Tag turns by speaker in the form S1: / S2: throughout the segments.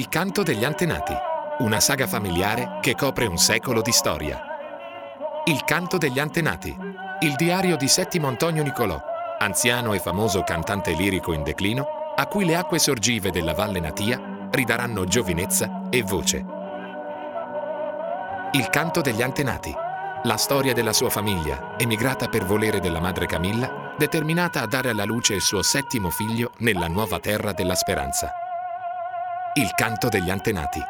S1: Il canto degli antenati, una saga familiare che copre un secolo di storia. Il canto degli antenati, il diario di Settimo Antonio Nicolò, anziano e famoso cantante lirico in declino, a cui le acque sorgive della Valle Natia ridaranno giovinezza e voce. Il canto degli antenati, la storia della sua famiglia, emigrata per volere della madre Camilla, determinata a dare alla luce il suo settimo figlio nella nuova terra della speranza. Il canto degli antenati.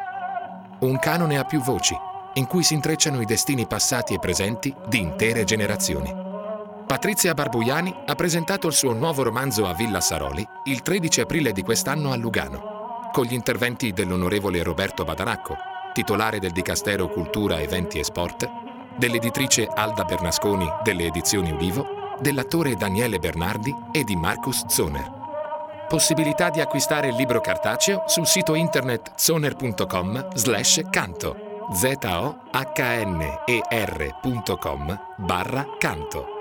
S1: Un canone a più voci, in cui si intrecciano i destini passati e presenti di intere generazioni. Patrizia Barbuiani ha presentato il suo nuovo romanzo a Villa Saroli il 13 aprile di quest'anno a Lugano, con gli interventi dell'onorevole Roberto Badaracco, titolare del Dicastero Cultura, Eventi e Sport, dell'editrice Alda Bernasconi delle edizioni Ulivo, dell'attore Daniele Bernardi e di Marcus Zoner possibilità di acquistare il libro cartaceo sul sito internet zoner.com slash canto. Z-o-h-n-e-r.com barra canto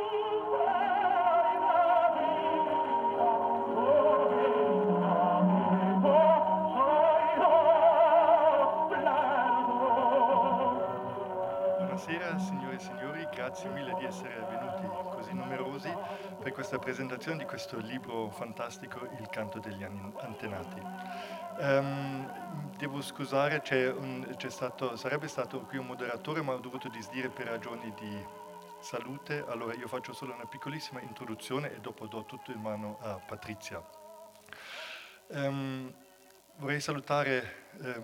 S2: presentazione di questo libro fantastico, Il canto degli antenati. Um, devo scusare, c'è un, c'è stato, sarebbe stato qui un moderatore ma ho dovuto disdire per ragioni di salute, allora io faccio solo una piccolissima introduzione e dopo do tutto in mano a Patrizia. Um, vorrei salutare eh,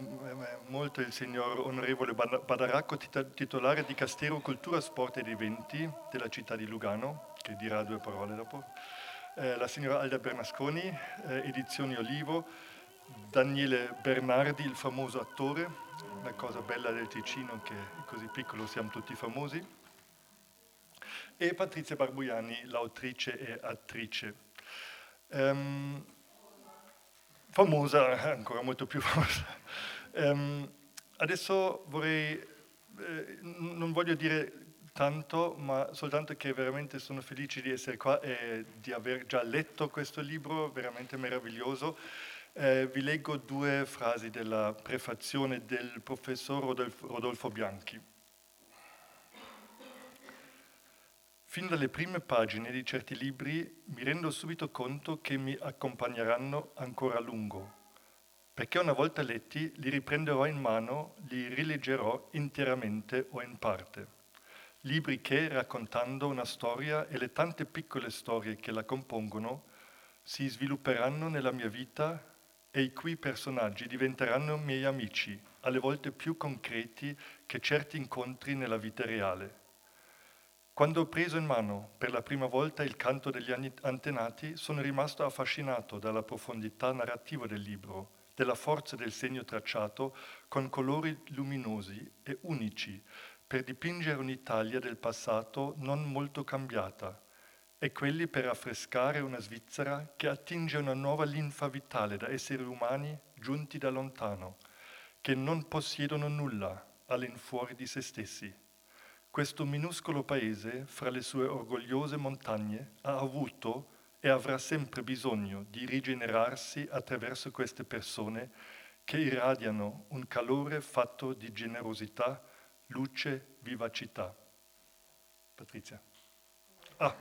S2: molto il signor onorevole Badaracco, titolare di Castero Cultura, Sport ed Eventi della città di Lugano, che dirà due parole dopo, eh, la signora Alda Bernasconi, eh, Edizioni Olivo, Daniele Bernardi, il famoso attore, una cosa bella del Ticino che è così piccolo siamo tutti famosi, e Patrizia Barbuiani, l'autrice e attrice. Um, famosa, ancora molto più famosa. Um, adesso vorrei, eh, non voglio dire tanto, ma soltanto che veramente sono felice di essere qua e di aver già letto questo libro, veramente meraviglioso. Eh, vi leggo due frasi della prefazione del professor Rodolfo Bianchi. Fin dalle prime pagine di certi libri mi rendo subito conto che mi accompagneranno ancora a lungo, perché una volta letti li riprenderò in mano, li rileggerò interamente o in parte. Libri che, raccontando una storia e le tante piccole storie che la compongono, si svilupperanno nella mia vita e i cui personaggi diventeranno miei amici, alle volte più concreti che certi incontri nella vita reale. Quando ho preso in mano per la prima volta il canto degli antenati, sono rimasto affascinato dalla profondità narrativa del libro, della forza del segno tracciato con colori luminosi e unici per dipingere un'Italia del passato non molto cambiata e quelli per affrescare una Svizzera che attinge una nuova linfa vitale da esseri umani giunti da lontano, che non possiedono nulla all'infuori di se stessi. Questo minuscolo paese, fra le sue orgogliose montagne, ha avuto e avrà sempre bisogno di rigenerarsi attraverso queste persone che irradiano un calore fatto di generosità, luce, vivacità. Patrizia. Ah.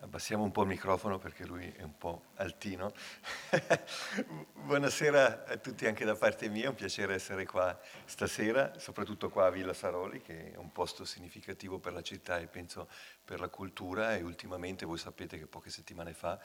S3: Abbassiamo un po' il microfono perché lui è un po' altino. Buonasera a tutti anche da parte mia, è un piacere essere qua stasera, soprattutto qua a Villa Saroli, che è un posto significativo per la città e penso per la cultura e ultimamente voi sapete che poche settimane fa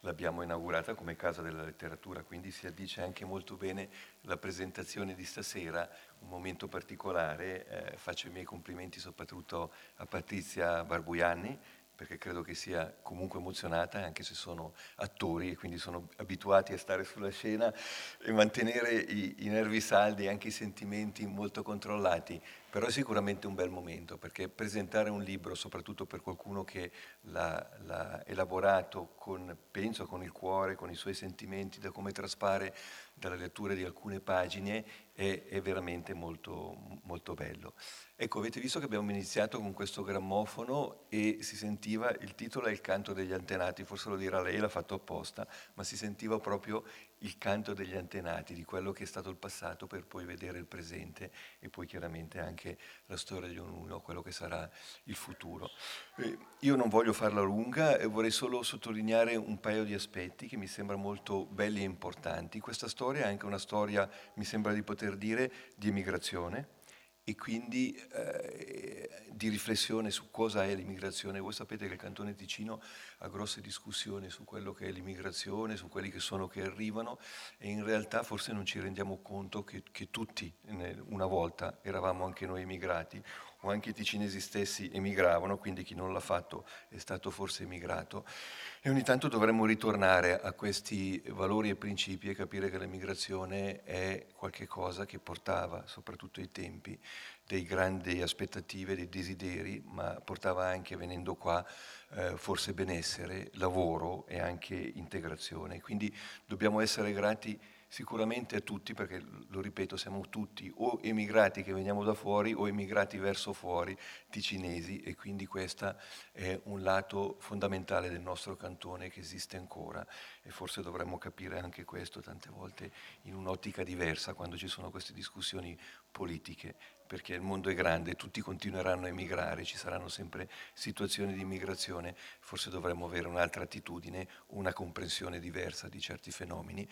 S3: l'abbiamo inaugurata come Casa della Letteratura, quindi si addice anche molto bene la presentazione di stasera, un momento particolare. Eh, faccio i miei complimenti soprattutto a Patrizia Barbuianni, perché credo che sia comunque emozionata, anche se sono attori e quindi sono abituati a stare sulla scena e mantenere i, i nervi saldi e anche i sentimenti molto controllati però è sicuramente un bel momento perché presentare un libro, soprattutto per qualcuno che l'ha, l'ha elaborato con, penso, con il cuore, con i suoi sentimenti, da come traspare dalla lettura di alcune pagine, è, è veramente molto, molto bello. Ecco, avete visto che abbiamo iniziato con questo grammofono e si sentiva, il titolo è Il canto degli antenati, forse lo dirà lei, l'ha fatto apposta, ma si sentiva proprio il canto degli antenati, di quello che è stato il passato per poi vedere il presente e poi chiaramente anche la storia di ognuno, quello che sarà il futuro. Eh, io non voglio farla lunga vorrei solo sottolineare un paio di aspetti che mi sembrano molto belli e importanti. Questa storia è anche una storia, mi sembra di poter dire, di emigrazione e quindi eh, di riflessione su cosa è l'immigrazione. Voi sapete che il Cantone Ticino ha grosse discussioni su quello che è l'immigrazione, su quelli che sono che arrivano e in realtà forse non ci rendiamo conto che, che tutti una volta eravamo anche noi emigrati o anche i ticinesi stessi emigravano, quindi chi non l'ha fatto è stato forse emigrato. E ogni tanto dovremmo ritornare a questi valori e principi e capire che l'emigrazione è qualcosa che portava, soprattutto ai tempi, dei grandi aspettative, dei desideri, ma portava anche, venendo qua, eh, forse benessere, lavoro e anche integrazione. Quindi dobbiamo essere grati sicuramente a tutti, perché lo ripeto, siamo tutti o emigrati che veniamo da fuori o emigrati verso fuori, ticinesi, e quindi questo è un lato fondamentale del nostro cantone che esiste ancora e forse dovremmo capire anche questo tante volte in un'ottica diversa quando ci sono queste discussioni politiche perché il mondo è grande, tutti continueranno a emigrare, ci saranno sempre situazioni di immigrazione, forse dovremmo avere un'altra attitudine, una comprensione diversa di certi fenomeni.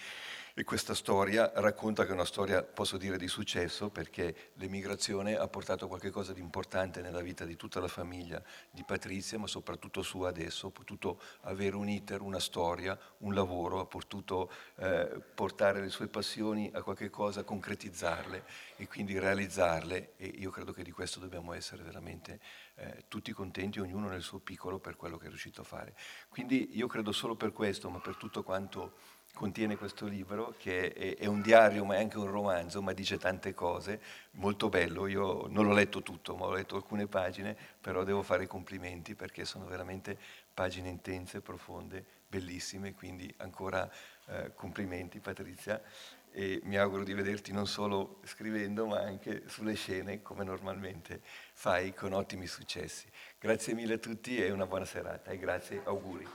S3: E questa storia racconta che è una storia, posso dire, di successo, perché l'emigrazione ha portato qualcosa di importante nella vita di tutta la famiglia di Patrizia, ma soprattutto su adesso, ha potuto avere un iter, una storia, un lavoro, ha potuto eh, portare le sue passioni a qualche cosa, concretizzarle e quindi realizzarle e io credo che di questo dobbiamo essere veramente eh, tutti contenti, ognuno nel suo piccolo per quello che è riuscito a fare. Quindi io credo solo per questo, ma per tutto quanto contiene questo libro, che è, è, un diario ma è anche un romanzo, ma dice tante cose, molto bello, io non l'ho letto tutto, ma ho letto alcune pagine, però devo fare i complimenti perché sono veramente pagine intense, profonde, bellissime, quindi ancora eh, complimenti Patrizia e mi auguro di vederti non solo scrivendo ma anche sulle scene come normalmente fai con ottimi successi. Grazie mille a tutti e una buona serata e grazie, auguri.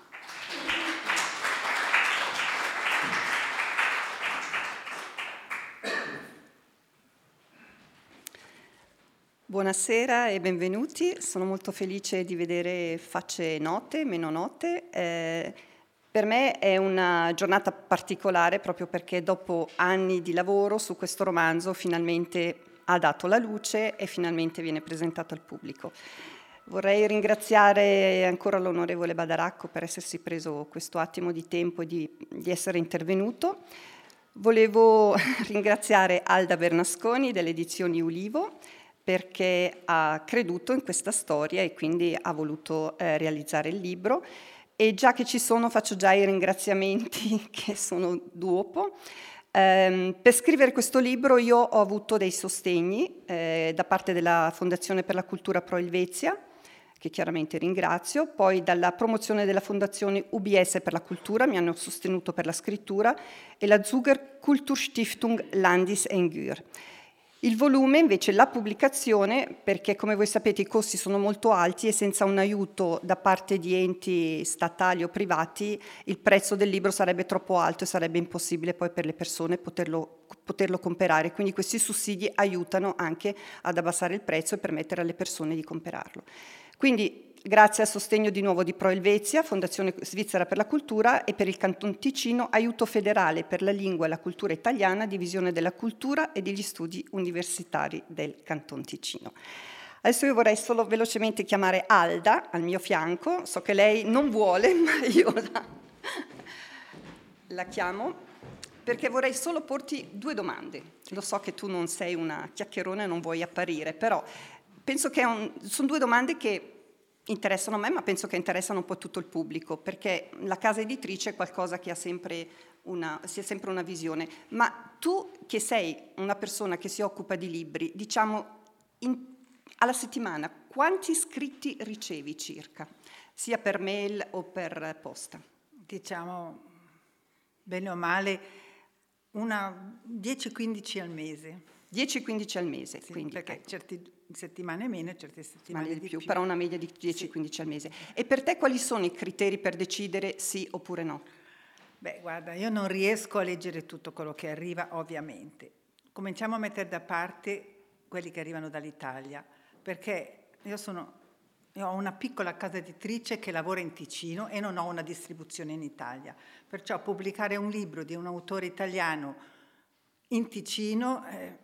S4: Buonasera e benvenuti, sono molto felice di vedere facce note, meno note. Eh, per me è una giornata particolare proprio perché dopo anni di lavoro su questo romanzo finalmente ha dato la luce e finalmente viene presentato al pubblico. Vorrei ringraziare ancora l'onorevole Badaracco per essersi preso questo attimo di tempo e di, di essere intervenuto. Volevo ringraziare Alda Bernasconi delle edizioni Ulivo perché ha creduto in questa storia e quindi ha voluto eh, realizzare il libro e già che ci sono faccio già i ringraziamenti che sono dopo. Eh, per scrivere questo libro io ho avuto dei sostegni eh, da parte della Fondazione per la Cultura Pro Elvezia, che chiaramente ringrazio, poi dalla promozione della Fondazione UBS per la Cultura, mi hanno sostenuto per la scrittura, e la Zuger Kulturstiftung Landis Engür. Il volume invece, la pubblicazione, perché come voi sapete i costi sono molto alti e senza un aiuto da parte di enti statali o privati il prezzo del libro sarebbe troppo alto e sarebbe impossibile poi per le persone poterlo, poterlo comprare. Quindi questi sussidi aiutano anche ad abbassare il prezzo e permettere alle persone di comprarlo. Quindi Grazie al sostegno di nuovo di Pro Elvezia, Fondazione Svizzera per la Cultura e per il Canton Ticino, aiuto federale per la lingua e la cultura italiana, divisione della cultura e degli studi universitari del Canton Ticino. Adesso io vorrei solo velocemente chiamare Alda al mio fianco, so che lei non vuole, ma io la, la chiamo perché vorrei solo porti due domande. Lo so che tu non sei una chiacchierona e non vuoi apparire, però penso che un, sono due domande che interessano a me, ma penso che interessano un po' tutto il pubblico, perché la casa editrice è qualcosa che ha sempre una, sia sempre una visione. Ma tu che sei una persona che si occupa di libri, diciamo, in Alla settimana quanti iscritti ricevi circa, sia per mail o per posta?
S5: Diciamo, bene o male, una 10-15 al mese.
S4: 10-15 al mese,
S5: sì,
S4: quindi.
S5: Perché certe settimane meno, certe settimane
S4: di,
S5: di
S4: più,
S5: più,
S4: però una media di 10-15 sì. al mese. E per te quali sono i criteri per decidere sì oppure no?
S5: Beh, guarda, io non riesco a leggere tutto quello che arriva, ovviamente. Cominciamo a mettere da parte quelli che arrivano dall'Italia, perché io sono io ho una piccola casa editrice che lavora in Ticino e non ho una distribuzione in Italia. Perciò pubblicare un libro di un autore italiano in Ticino, eh,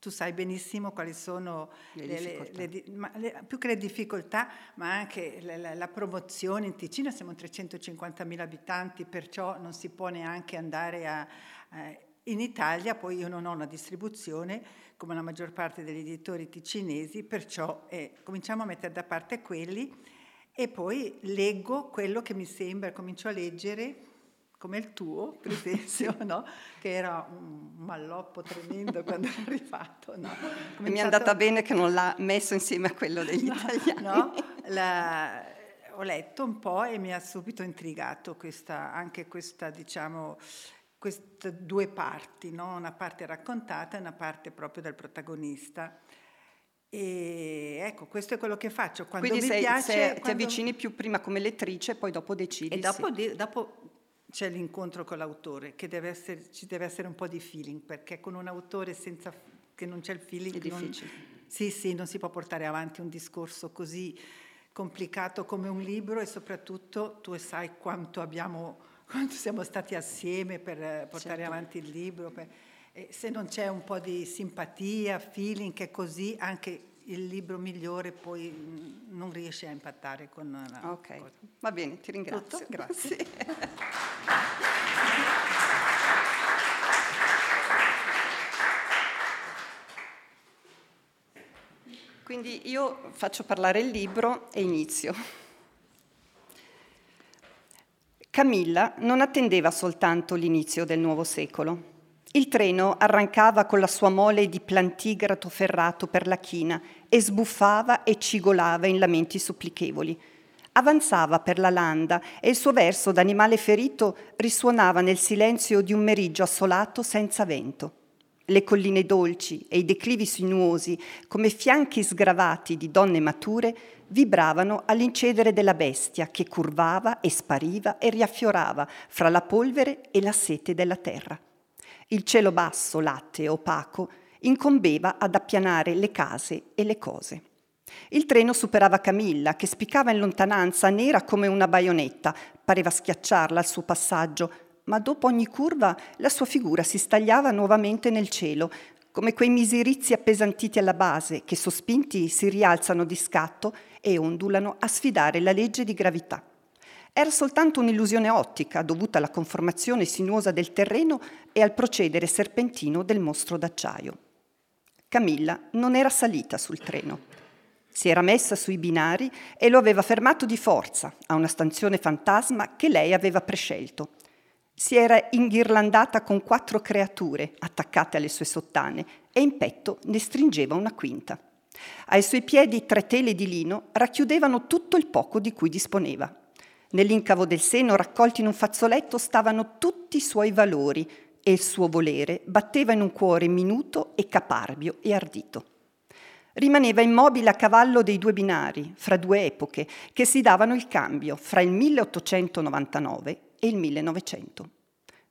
S5: tu sai benissimo quali sono
S4: le,
S5: le,
S4: difficoltà.
S5: le, più che le difficoltà, ma anche la, la promozione. In Ticino siamo 350.000 abitanti, perciò non si può neanche andare a... Eh, in Italia poi io non ho una distribuzione come la maggior parte degli editori ticinesi, perciò eh, cominciamo a mettere da parte quelli e poi leggo quello che mi sembra, comincio a leggere come il tuo, per esempio, no? che era un malloppo tremendo quando è arrivato. No?
S4: Cominciato... Mi è andata bene che non l'ha messo insieme a quello degli
S5: no,
S4: italiani.
S5: No? La... Ho letto un po' e mi ha subito intrigato questa, anche questa, diciamo, queste due parti, no? una parte raccontata e una parte proprio del protagonista. E ecco, questo è quello che faccio. Quando
S4: Quindi
S5: mi
S4: sei,
S5: piace,
S4: sei,
S5: quando...
S4: ti avvicini più prima come lettrice, poi dopo decidi.
S5: E dopo,
S4: sì.
S5: di, dopo c'è l'incontro con l'autore, che deve essere, ci deve essere un po' di feeling, perché con un autore senza che non c'è il feeling...
S4: È difficile.
S5: Non, sì, sì, non si può portare avanti un discorso così complicato come un libro e soprattutto tu sai quanto abbiamo quando siamo stati assieme per portare certo. avanti il libro. Per, se non c'è un po' di simpatia, feeling, che così anche il libro migliore poi non riesce a impattare con la
S4: Ok,
S5: cosa.
S4: va bene, ti ringrazio.
S5: Tutto? Grazie.
S4: Sì. Quindi io faccio parlare il libro e inizio. Camilla non attendeva soltanto l'inizio del nuovo secolo. Il treno arrancava con la sua mole di plantigrato ferrato per la china e sbuffava e cigolava in lamenti supplichevoli. Avanzava per la landa e il suo verso d'animale ferito risuonava nel silenzio di un meriggio assolato senza vento. Le colline dolci e i declivi sinuosi, come fianchi sgravati di donne mature, vibravano all'incedere della bestia che curvava e spariva e riaffiorava fra la polvere e la sete della terra. Il cielo basso, latte e opaco, incombeva ad appianare le case e le cose. Il treno superava Camilla, che spiccava in lontananza, nera come una baionetta, pareva schiacciarla al suo passaggio, ma dopo ogni curva la sua figura si stagliava nuovamente nel cielo, come quei miserizi appesantiti alla base che sospinti si rialzano di scatto e ondulano a sfidare la legge di gravità. Era soltanto un'illusione ottica dovuta alla conformazione sinuosa del terreno e al procedere serpentino del mostro d'acciaio. Camilla non era salita sul treno. Si era messa sui binari e lo aveva fermato di forza a una stazione fantasma che lei aveva prescelto. Si era inghirlandata con quattro creature attaccate alle sue sottane e in petto ne stringeva una quinta. Ai suoi piedi tre tele di lino racchiudevano tutto il poco di cui disponeva. Nell'incavo del seno, raccolti in un fazzoletto, stavano tutti i suoi valori e il suo volere batteva in un cuore minuto e caparbio e ardito. Rimaneva immobile a cavallo dei due binari, fra due epoche, che si davano il cambio, fra il 1899 e il 1900.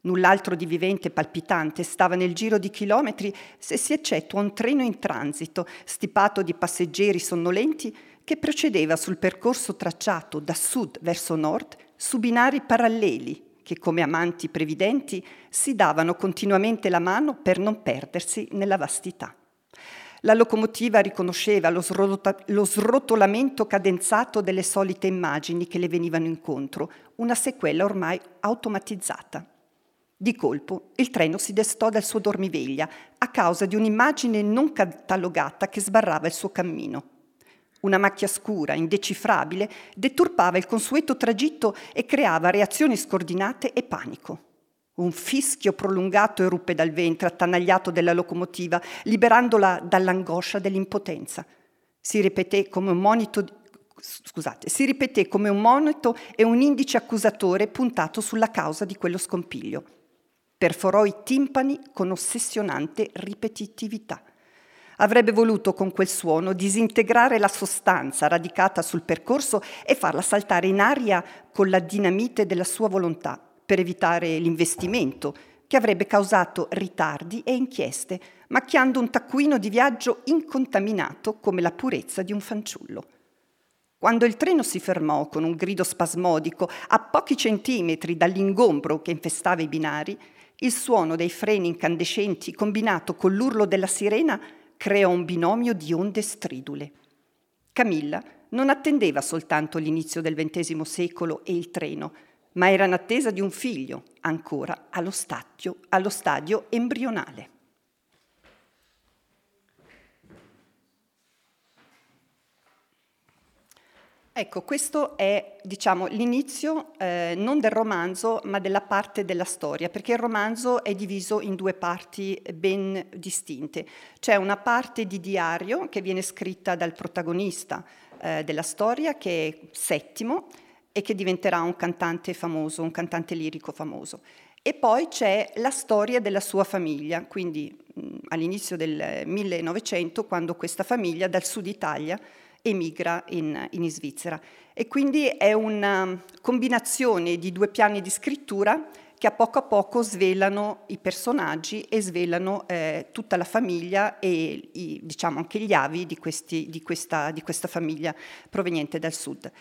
S4: Null'altro di vivente e palpitante stava nel giro di chilometri se si eccettua un treno in transito, stipato di passeggeri sonnolenti, che procedeva sul percorso tracciato da sud verso nord su binari paralleli che come amanti previdenti si davano continuamente la mano per non perdersi nella vastità. La locomotiva riconosceva lo, srota- lo, srotolamento cadenzato delle solite immagini che le venivano incontro, una sequela ormai automatizzata. Di colpo il treno si destò dal suo dormiveglia a causa di un'immagine non catalogata che sbarrava il suo cammino. Una macchia scura, indecifrabile, deturpava il consueto tragitto e creava reazioni scordinate e panico. Un fischio prolungato eruppe dal ventre attanagliato della locomotiva, liberandola dall'angoscia dell'impotenza. Si ripeté come un monito scusate, si ripeté come un monito e un indice accusatore puntato sulla causa di quello scompiglio. Perforò i timpani con ossessionante ripetitività. Avrebbe voluto con quel suono disintegrare la sostanza radicata sul percorso e farla saltare in aria con la dinamite della sua volontà, per evitare l'investimento, che avrebbe causato ritardi e inchieste, macchiando un taccuino di viaggio incontaminato come la purezza di un fanciullo. Quando il treno si fermò con un grido spasmodico a pochi centimetri dall'ingombro che infestava i binari, il suono dei freni incandescenti combinato con l'urlo della sirena creò un binomio di onde stridule. Camilla non attendeva soltanto l'inizio del XX secolo e il treno, ma era in attesa di un figlio, ancora allo stadio, allo stadio embrionale. Ecco, questo è diciamo, l'inizio eh, non del romanzo, ma della parte della storia, perché il romanzo è diviso in due parti ben distinte. C'è una parte di diario che viene scritta dal protagonista eh, della storia, che è Settimo, e che diventerà un cantante famoso, un cantante lirico famoso. E poi c'è la storia della sua famiglia, quindi mh, all'inizio del 1900, quando questa famiglia dal sud Italia emigra in, in Svizzera. E quindi è una combinazione di due piani di scrittura che a poco a poco svelano i personaggi e svelano eh, tutta la famiglia e i, diciamo anche gli avi di, questi, di, questa, di, questa, famiglia proveniente dal sud.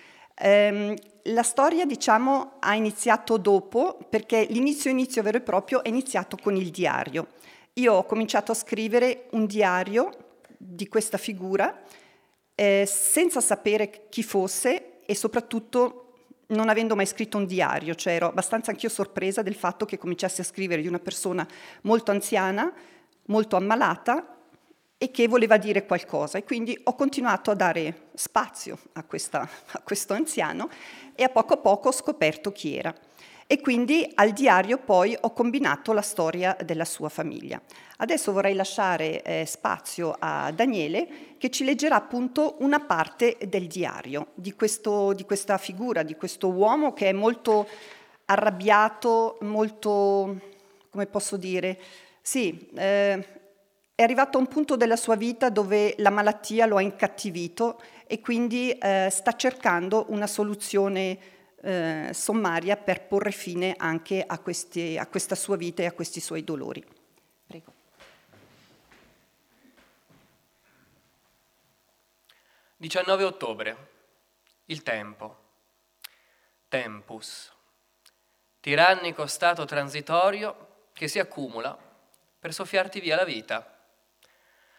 S4: Ehm, la storia diciamo ha iniziato dopo perché l'inizio inizio vero e proprio è iniziato con il diario. Io ho cominciato a scrivere un diario di questa figura eh, senza sapere chi fosse e soprattutto non avendo mai scritto un diario, cioè ero abbastanza anch'io sorpresa del fatto che cominciassi a scrivere di una persona molto anziana, molto ammalata e che voleva dire qualcosa. E quindi ho continuato a dare spazio a, questa, a questo anziano e a poco a poco ho scoperto chi era e quindi al diario poi ho combinato la storia della sua famiglia. Adesso vorrei lasciare eh, spazio a Daniele che ci leggerà appunto una parte del diario di, questo, di questa figura, di questo uomo che è molto arrabbiato, molto, come posso dire, sì, eh, è arrivato a un punto della sua vita dove la malattia lo ha incattivito e quindi eh, sta cercando una soluzione eh, sommaria per porre fine anche a, questi, a questa sua vita e a questi suoi dolori. Prego.
S6: «19 ottobre. Il tempo. Tempus. Tirannico stato transitorio che si accumula per soffiarti via la vita.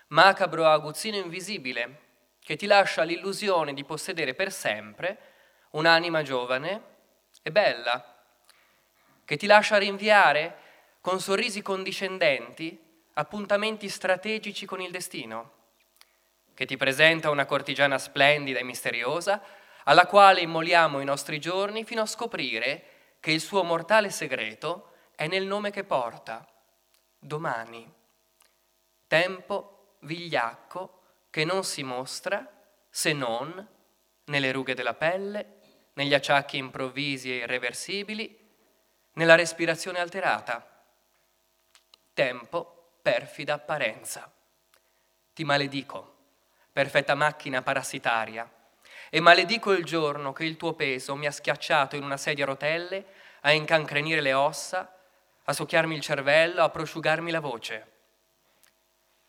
S6: Macabro aguzzino invisibile che ti lascia l'illusione di possedere per sempre un'anima giovane e bella, che ti lascia rinviare con sorrisi condiscendenti appuntamenti strategici con il destino, che ti presenta una cortigiana splendida e misteriosa, alla quale immoliamo i nostri giorni fino a scoprire che il suo mortale segreto è nel nome che porta, domani. Tempo vigliacco che non si mostra se non nelle rughe della pelle negli acciacchi improvvisi e irreversibili, nella respirazione alterata. Tempo, perfida apparenza. Ti maledico, perfetta macchina parassitaria, e maledico il giorno che il tuo peso mi ha schiacciato in una sedia a rotelle, a incancrenire le ossa, a succhiarmi il cervello, a prosciugarmi la voce.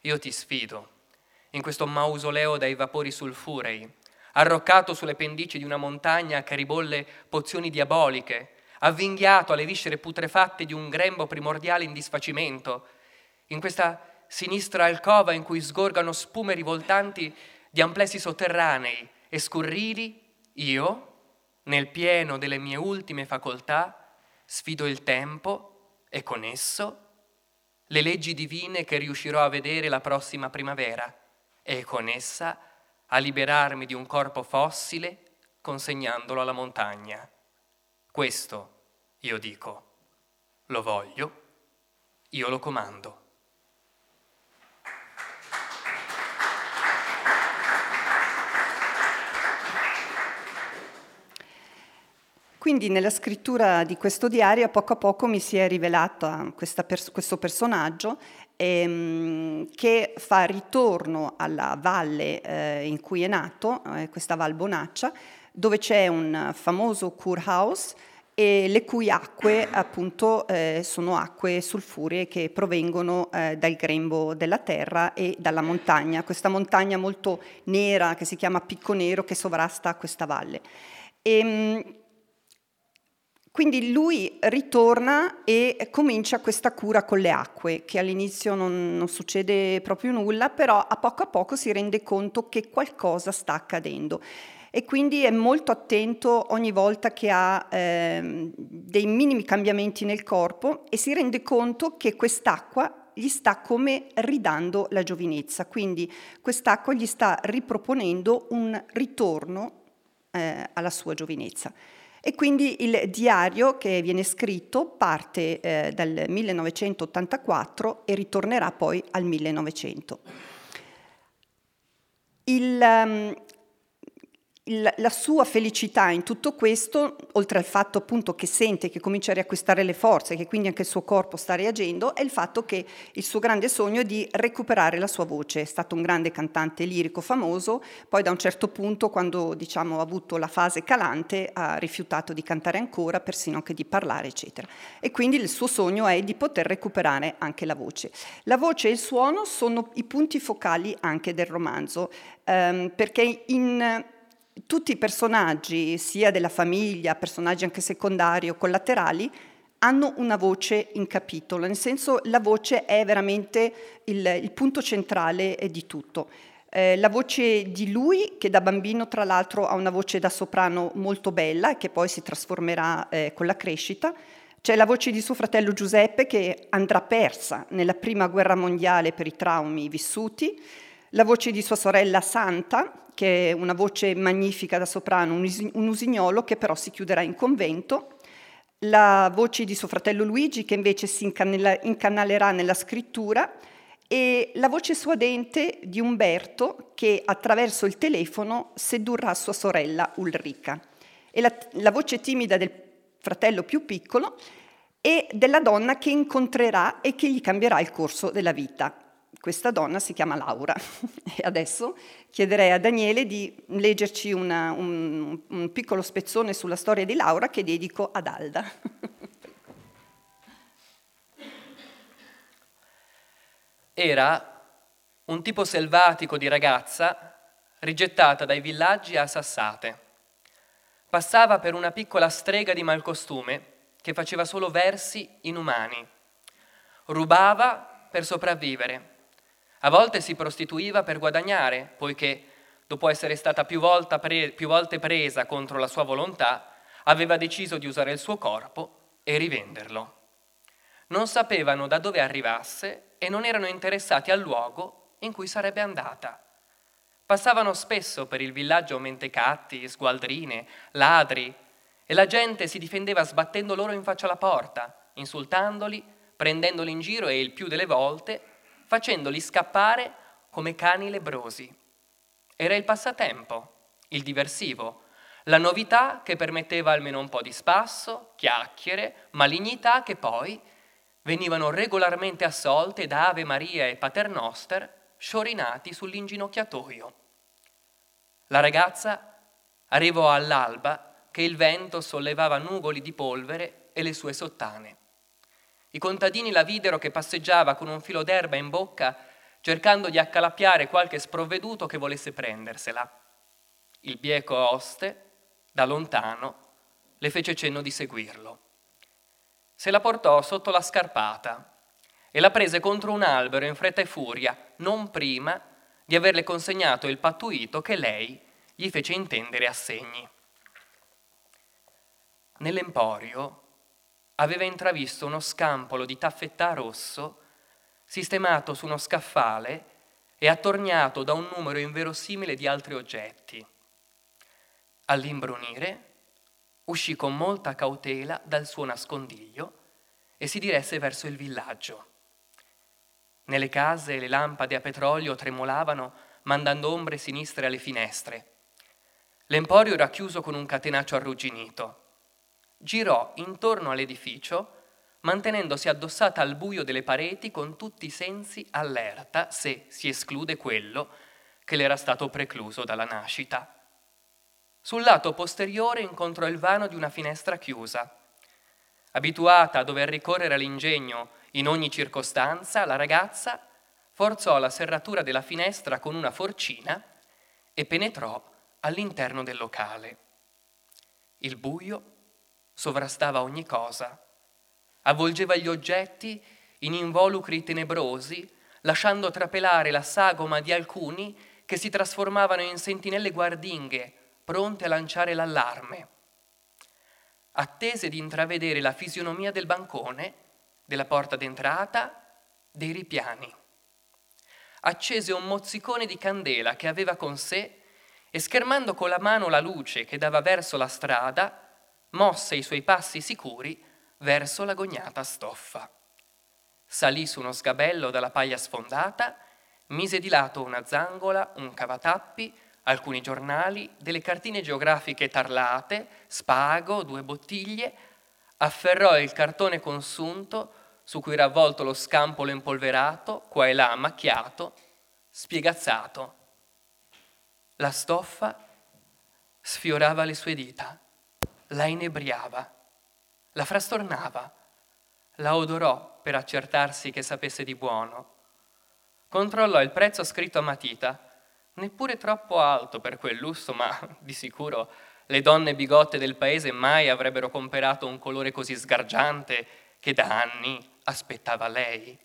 S6: Io ti sfido in questo mausoleo dai vapori sulfurei, arroccato sulle pendici di una montagna che ribolle pozioni diaboliche, avvinghiato alle viscere putrefatte di un grembo primordiale in disfacimento, in questa sinistra alcova in cui sgorgano spume rivoltanti di amplessi sotterranei e scurrili, io, nel pieno delle mie ultime facoltà, sfido il tempo e con esso le leggi divine che riuscirò a vedere la prossima primavera e con essa a liberarmi di un corpo fossile consegnandolo alla montagna. Questo, io dico, lo voglio, io lo comando.
S4: Quindi nella scrittura di questo diario poco a poco mi si è rivelato pers- questo personaggio ehm, che fa ritorno alla valle eh, in cui è nato, eh, questa Val Bonaccia, dove c'è un famoso Kurhaus e le cui acque appunto eh, sono acque sulfuree che provengono eh, dal grembo della terra e dalla montagna, questa montagna molto nera che si chiama Picco Nero che sovrasta questa valle. E, ehm, quindi lui ritorna e comincia questa cura con le acque, che all'inizio non, non, succede proprio nulla, però a poco a poco si rende conto che qualcosa sta accadendo e quindi è molto attento ogni volta che ha eh, dei minimi cambiamenti nel corpo e si rende conto che quest'acqua gli sta come ridando la giovinezza, quindi quest'acqua gli sta riproponendo un ritorno eh, alla sua giovinezza. E quindi il diario che viene scritto parte eh, dal 1984 e ritornerà poi al 1900. Il, um, la sua felicità in tutto questo, oltre al fatto appunto che sente che comincia a riacquistare le forze, che quindi anche il suo corpo sta reagendo, è il fatto che il suo grande sogno è di recuperare la sua voce. È stato un grande cantante lirico famoso, poi da un certo punto, quando diciamo ha avuto la fase calante, ha rifiutato di cantare ancora, persino anche di parlare, eccetera. E quindi il suo sogno è di poter recuperare anche la voce. La voce e il suono sono i punti focali anche del romanzo, ehm, perché in tutti i personaggi, sia della famiglia, personaggi anche secondari o collaterali, hanno una voce in capitolo, nel senso la voce è veramente il, il punto centrale di tutto. Eh, la voce di lui, che da bambino tra l'altro ha una voce da soprano molto bella e che poi si trasformerà eh, con la crescita, c'è la voce di suo fratello Giuseppe che andrà persa nella prima guerra mondiale per i traumi vissuti, la voce di sua sorella Santa, che è una voce magnifica da soprano, un usignolo che però si chiuderà in convento, la voce di suo fratello Luigi che invece si incanalerà nella scrittura. E la voce suadente di Umberto che attraverso il telefono sedurrà sua sorella Ulrica. E la, la voce timida del fratello più piccolo e della donna che incontrerà e che gli cambierà il corso della vita. Questa donna si chiama Laura e adesso chiederei a Daniele di leggerci una, un, un piccolo spezzone sulla storia di Laura che dedico ad Alda.
S6: Era un tipo selvatico di ragazza rigettata dai villaggi a sassate. Passava per una piccola strega di malcostume che faceva solo versi inumani. Rubava per sopravvivere a volte si prostituiva per guadagnare, poiché, dopo essere stata più, pre- più volte presa contro la sua volontà, aveva deciso di usare il suo corpo e rivenderlo. Non sapevano da dove arrivasse e non erano interessati al luogo in cui sarebbe andata. Passavano spesso per il villaggio mentecatti, sgualdrine, ladri, e la gente si difendeva sbattendo loro in faccia la porta, insultandoli, prendendoli in giro e il più delle volte facendoli scappare come cani lebrosi. Era il passatempo, il diversivo, la novità che permetteva almeno un po' di spasso, chiacchiere, malignità che poi venivano regolarmente assolte da Ave Maria e Paternoster sciorinati sull'inginocchiatoio. La ragazza arrivò all'alba che il vento sollevava nuvoli di polvere e le sue sottane. I contadini la videro che passeggiava con un filo d'erba in bocca, cercando di accalappiare qualche sprovveduto che volesse prendersela. Il bieco oste, da lontano, le fece cenno di seguirlo. Se la portò sotto la scarpata e la prese contro un albero in fretta e furia, non prima di averle consegnato il pattuito che lei gli fece intendere a segni. Nell'emporio aveva intravisto uno scampolo di taffetà rosso sistemato su uno scaffale e attorniato da un numero inverosimile di altri oggetti. All'imbrunire uscì con molta cautela dal suo nascondiglio e si diresse verso il villaggio. Nelle case le lampade a petrolio tremolavano mandando ombre sinistre alle finestre. L'emporio era chiuso con un catenaccio arrugginito. Girò intorno all'edificio, mantenendosi addossata al buio delle pareti con tutti i sensi allerta, se si esclude quello che le era stato precluso dalla nascita. Sul lato posteriore incontrò il vano di una finestra chiusa. Abituata a dover ricorrere all'ingegno in ogni circostanza, la ragazza forzò la serratura della finestra con una forcina e penetrò all'interno del locale. Il buio sovrastava ogni cosa, avvolgeva gli oggetti in involucri tenebrosi, lasciando trapelare la sagoma di alcuni che si trasformavano in sentinelle guardinghe, pronte a lanciare l'allarme. Attese di intravedere la fisionomia del bancone, della porta d'entrata, dei ripiani. Accese un mozzicone di candela che aveva con sé e schermando con la mano la luce che dava verso la strada, mosse i suoi passi sicuri verso l'agognata stoffa. Salì su uno sgabello dalla paglia sfondata, mise di lato una zangola, un cavatappi, alcuni giornali, delle cartine geografiche tarlate, spago, due bottiglie, afferrò il cartone consunto su cui era avvolto lo scampolo impolverato, qua e là macchiato, spiegazzato la stoffa sfiorava le sue dita, la inebriava, la frastornava, la odorò per accertarsi che sapesse di buono. Controllò il prezzo scritto a matita, neppure troppo alto per quel lusso, ma di sicuro le donne bigotte del paese mai avrebbero comperato un colore così sgargiante che da anni aspettava lei.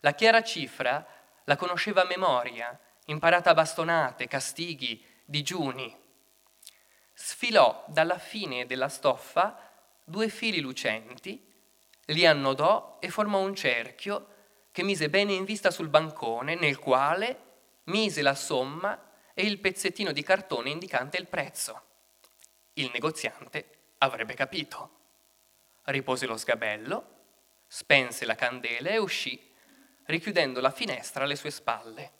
S6: La chiara cifra la conosceva a memoria imparata a bastonate, castighi, digiuni. Sfilò dalla fine della stoffa due fili lucenti, li annodò e formò un cerchio che mise bene in vista sul bancone nel quale mise la somma e il pezzettino di cartone indicante il prezzo. Il negoziante avrebbe capito. Ripose lo sgabello, spense la candela e uscì, richiudendo la finestra alle sue spalle.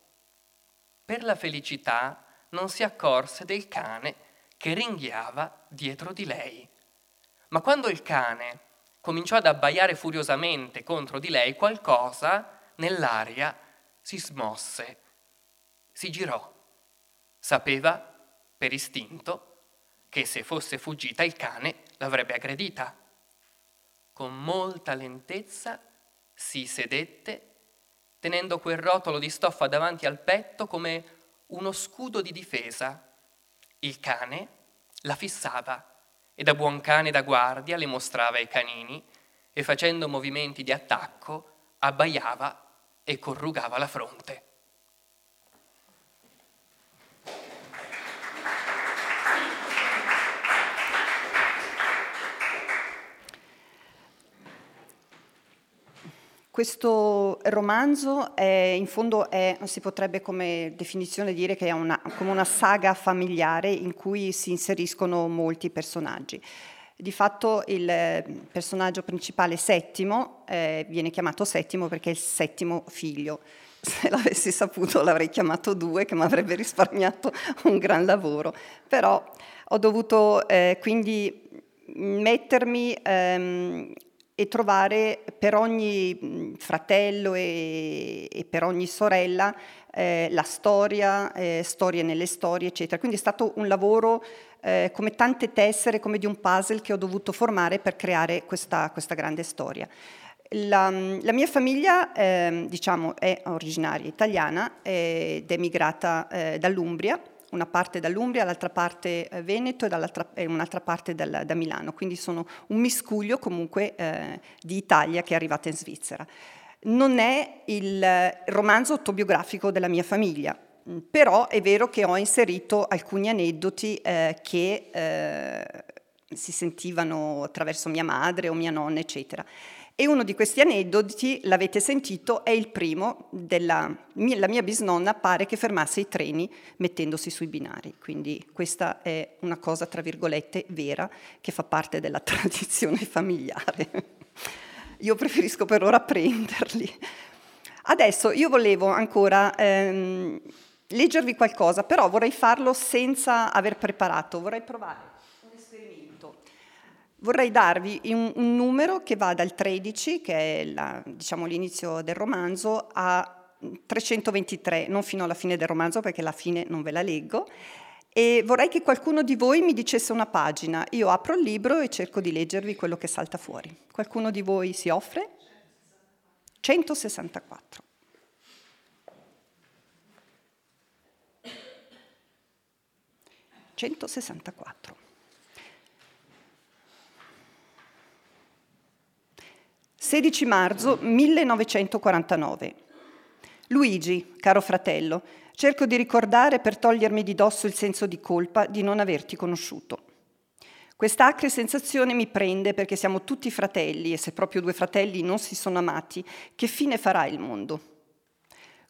S6: Per la felicità non si accorse del cane che ringhiava dietro di lei. Ma quando il cane cominciò ad abbaiare furiosamente contro di lei, qualcosa nell'aria si smosse, si girò. Sapeva, per istinto, che se fosse fuggita il cane l'avrebbe aggredita. Con molta lentezza si sedette tenendo quel rotolo di stoffa davanti al petto come uno scudo di difesa. Il cane la fissava e da buon cane da guardia le mostrava i canini e facendo movimenti di attacco abbaiava e corrugava la fronte.
S4: Questo romanzo è, in fondo è, si potrebbe come definizione dire che è una, come una saga familiare in cui si inseriscono molti personaggi. Di fatto il personaggio principale settimo eh, viene chiamato settimo perché è il settimo figlio. Se l'avessi saputo l'avrei chiamato due che mi avrebbe risparmiato un gran lavoro. Però ho dovuto eh, quindi mettermi ehm, e trovare per ogni fratello e, e per ogni sorella eh, la storia, eh, storie nelle storie, eccetera. Quindi è stato un lavoro eh, come tante tessere, come di un puzzle che ho dovuto formare per creare questa, questa grande storia. La, la, mia famiglia, eh, diciamo, è originaria italiana ed è migrata eh, dall'Umbria una parte dall'Umbria, l'altra parte eh, Veneto e, un'altra parte dal, da Milano, quindi sono un miscuglio comunque eh, di Italia che è arrivata in Svizzera. Non è il romanzo autobiografico della mia famiglia, mm, però è vero che ho inserito alcuni aneddoti eh, che eh, si sentivano attraverso mia madre o mia nonna, eccetera. E uno di questi aneddoti, l'avete sentito, è il primo della mia, la mia bisnonna pare che fermasse i treni mettendosi sui binari. Quindi questa è una cosa, tra virgolette, vera che fa parte della tradizione familiare. Io preferisco per ora prenderli. Adesso io volevo ancora ehm, leggervi qualcosa, però vorrei farlo senza aver preparato, vorrei provare vorrei darvi un, un, numero che va dal 13, che è la, diciamo, l'inizio del romanzo, a 323, non fino alla fine del romanzo perché la fine non ve la leggo, e vorrei che qualcuno di voi mi dicesse una pagina. Io apro il libro e cerco di leggervi quello che salta fuori. Qualcuno di voi si offre? 164. 164. «16 marzo 1949. Luigi, caro fratello, cerco di ricordare per togliermi di dosso il senso di colpa di non averti conosciuto. Questa acre sensazione mi prende perché siamo tutti fratelli e se proprio due fratelli non si sono amati, che fine farà il mondo?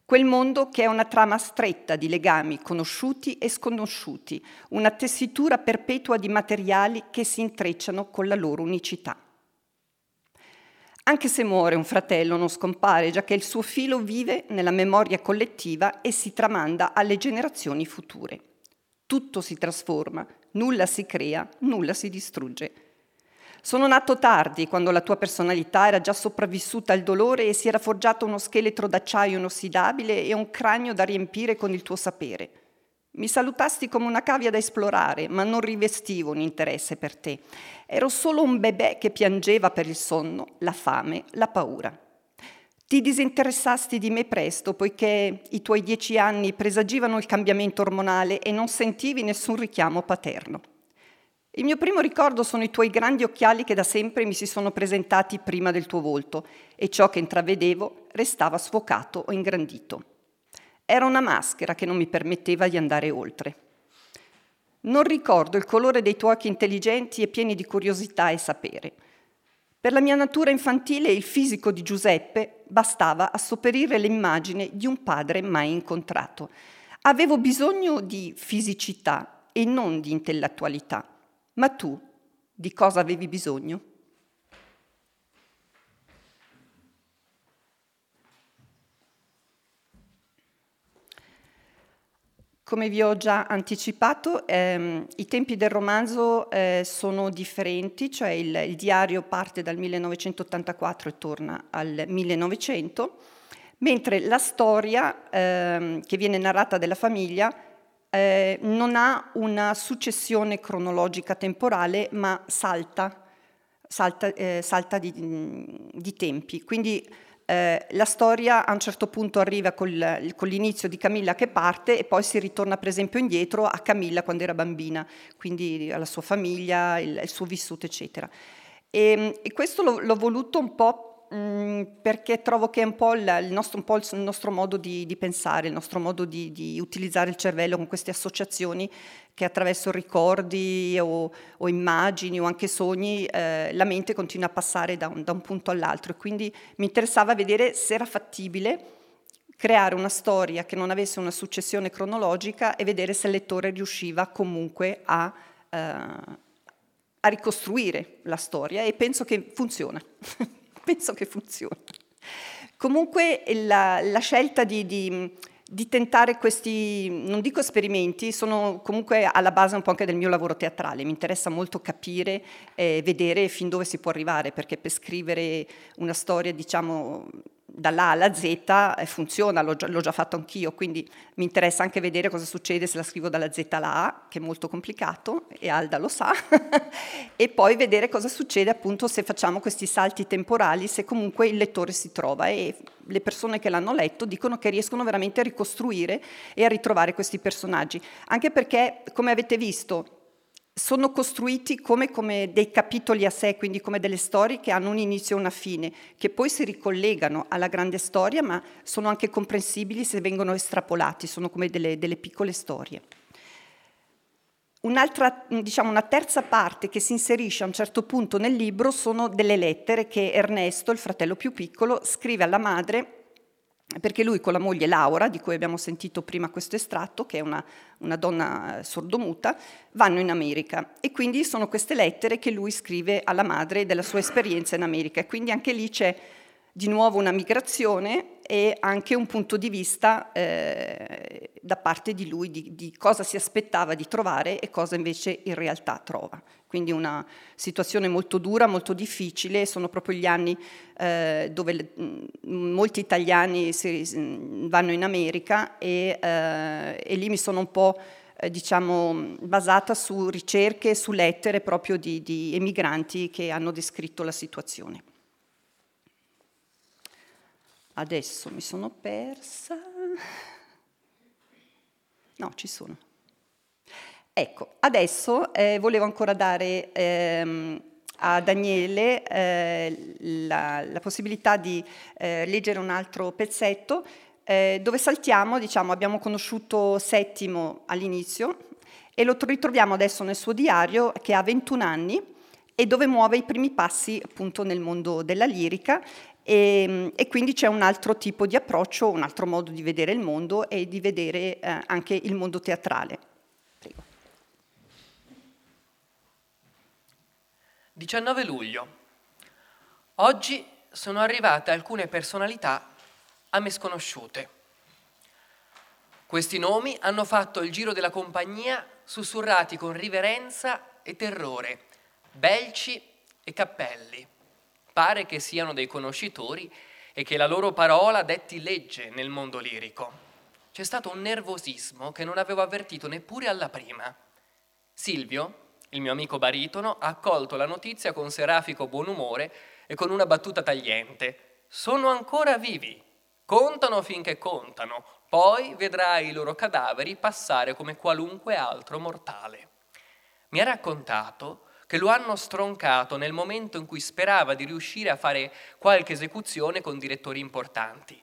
S4: Quel mondo che è una trama stretta di legami conosciuti e sconosciuti, una tessitura perpetua di materiali che si intrecciano con la loro unicità. Anche se muore un fratello non scompare, già che il suo filo vive nella memoria collettiva e si tramanda alle generazioni future. Tutto si trasforma, nulla si crea, nulla si distrugge. Sono nato tardi, quando la tua personalità era già sopravvissuta al dolore e si era forgiato uno scheletro d'acciaio inossidabile e un cranio da riempire con il tuo sapere. Mi salutasti come una cavia da esplorare, ma non rivestivo un interesse per te. Ero solo un bebè che piangeva per il sonno, la fame, la paura. Ti disinteressasti di me presto, poiché i tuoi dieci anni presagivano il cambiamento ormonale e non sentivi nessun richiamo paterno. Il mio primo ricordo sono i tuoi grandi occhiali che da sempre mi si sono presentati prima del tuo volto e ciò che intravedevo restava sfocato o ingrandito. Era una maschera che non mi permetteva di andare oltre. Non ricordo il colore dei tuoi occhi intelligenti e pieni di curiosità e sapere. Per la mia natura infantile il fisico di Giuseppe bastava a sopperire l'immagine di un padre mai incontrato. Avevo bisogno di fisicità e non di intellettualità. Ma tu di cosa avevi bisogno? Come vi ho già anticipato, ehm, i tempi del romanzo eh, sono differenti, cioè il, il, diario parte dal 1984 e torna al 1900, mentre la storia ehm, che viene narrata della famiglia eh, non ha una successione cronologica temporale, ma salta, salta, eh, salta di, di, tempi. Quindi eh, la storia a un certo punto arriva col, con l'inizio di Camilla che parte e poi si ritorna per esempio indietro a Camilla quando era bambina, quindi alla sua famiglia, il, il suo vissuto, eccetera. E, e questo l'ho, l'ho voluto un po' Mm, perché trovo che è un po' il, il, nostro, un po il nostro, modo di, di, pensare, il nostro modo di, di, utilizzare il cervello con queste associazioni che attraverso ricordi o, o immagini o anche sogni eh, la mente continua a passare da un, da un punto all'altro e quindi mi interessava vedere se era fattibile creare una storia che non avesse una successione cronologica e vedere se il lettore riusciva comunque a, eh, a ricostruire la storia e penso che funziona. penso che funzioni. Comunque la, la scelta di, di, di, tentare questi, non dico esperimenti, sono comunque alla base un po' anche del mio lavoro teatrale, mi interessa molto capire e vedere fin dove si può arrivare, perché per scrivere una storia, diciamo, dall'A alla Z eh, funziona, l'ho già, l'ho già, fatto anch'io, quindi mi interessa anche vedere cosa succede se la scrivo dalla Z alla A, che è molto complicato, e Alda lo sa, e poi vedere cosa succede appunto se facciamo questi salti temporali, se comunque il lettore si trova e le persone che l'hanno letto dicono che riescono veramente a ricostruire e a ritrovare questi personaggi, anche perché, come avete visto, sono costruiti come, come, dei capitoli a sé, quindi come delle storie che hanno un inizio e una fine, che poi si ricollegano alla grande storia, ma sono anche comprensibili se vengono estrapolati, sono come delle, delle piccole storie. Un'altra, diciamo, una terza parte che si inserisce a un certo punto nel libro sono delle lettere che Ernesto, il fratello più piccolo, scrive alla madre perché lui con la moglie Laura, di cui abbiamo sentito prima questo estratto, che è una, una, donna sordomuta, vanno in America e quindi sono queste lettere che lui scrive alla madre della sua esperienza in America e quindi anche lì c'è di nuovo una migrazione e anche un punto di vista eh, da parte di lui di, di, cosa si aspettava di trovare e cosa invece in realtà trova. Quindi una situazione molto dura, molto difficile, sono proprio gli anni eh, dove le, molti italiani si, vanno in America e, eh, e, lì mi sono un po' eh, diciamo, basata su ricerche, su lettere proprio di, di emigranti che hanno descritto la situazione. Adesso mi sono persa. No, ci sono. Ecco, adesso eh, volevo ancora dare ehm, a Daniele eh, la, la, possibilità di eh, leggere un altro pezzetto eh, dove saltiamo, diciamo, abbiamo conosciuto Settimo all'inizio e lo ritroviamo adesso nel suo diario che ha 21 anni e dove muove i primi passi appunto nel mondo della lirica e, e, quindi c'è un altro tipo di approccio, un altro modo di vedere il mondo e di vedere eh, anche il mondo teatrale.
S6: 19 luglio. Oggi sono arrivate alcune personalità a me sconosciute. Questi nomi hanno fatto il giro della compagnia sussurrati con riverenza e terrore, Belci e Cappelli pare che siano dei conoscitori e che la loro parola detti legge nel mondo lirico. C'è stato un nervosismo che non avevo avvertito neppure alla prima. Silvio, il mio amico baritono, ha accolto la notizia con serafico buon umore e con una battuta tagliente. Sono ancora vivi. Contano finché contano, poi vedrai i loro cadaveri passare come qualunque altro mortale. Mi ha raccontato che lo hanno stroncato nel momento in cui sperava di riuscire a fare qualche esecuzione con direttori importanti.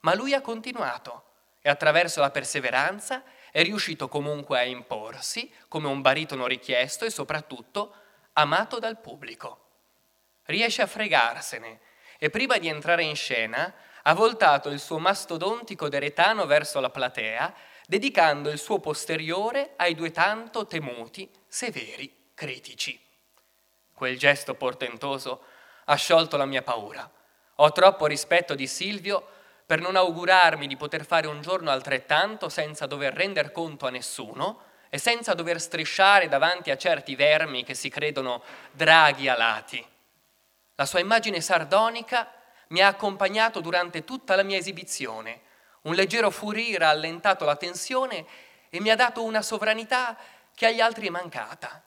S6: Ma lui ha continuato e attraverso la perseveranza è riuscito comunque a imporsi come un baritono richiesto e soprattutto amato dal pubblico. Riesce a fregarsene e prima di entrare in scena ha voltato il suo mastodontico deretano verso la platea, dedicando il suo posteriore ai due tanto temuti, severi critici. Quel gesto portentoso ha sciolto la mia paura. Ho troppo rispetto di Silvio per non augurarmi di poter fare un giorno altrettanto senza dover render conto a nessuno e senza dover strisciare davanti a certi vermi che si credono draghi alati. La sua immagine sardonica mi ha accompagnato durante tutta la mia esibizione. Un leggero furire ha allentato la tensione e mi ha dato una sovranità che agli altri è mancata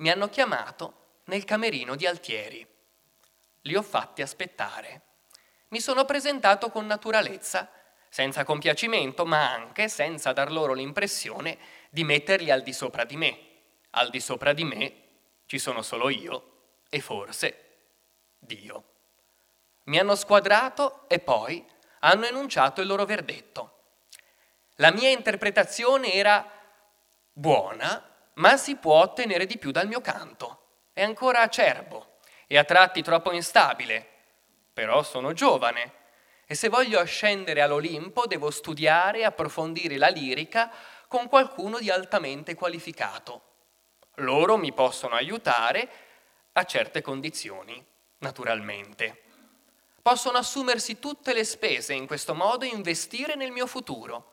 S6: mi hanno chiamato nel camerino di Altieri. Li ho fatti aspettare. Mi sono presentato con naturalezza, senza compiacimento, ma anche senza dar loro l'impressione di metterli al di sopra di me. Al di sopra di me ci sono solo io e forse Dio. Mi hanno squadrato e poi hanno enunciato il loro verdetto. La mia interpretazione era buona, ma si può ottenere di più dal mio canto. È ancora acerbo e a tratti troppo instabile, però sono giovane e se voglio ascendere all'Olimpo devo studiare e approfondire la lirica con qualcuno di altamente qualificato. Loro mi possono aiutare a certe condizioni, naturalmente. Possono assumersi tutte le spese e in questo modo investire nel mio futuro.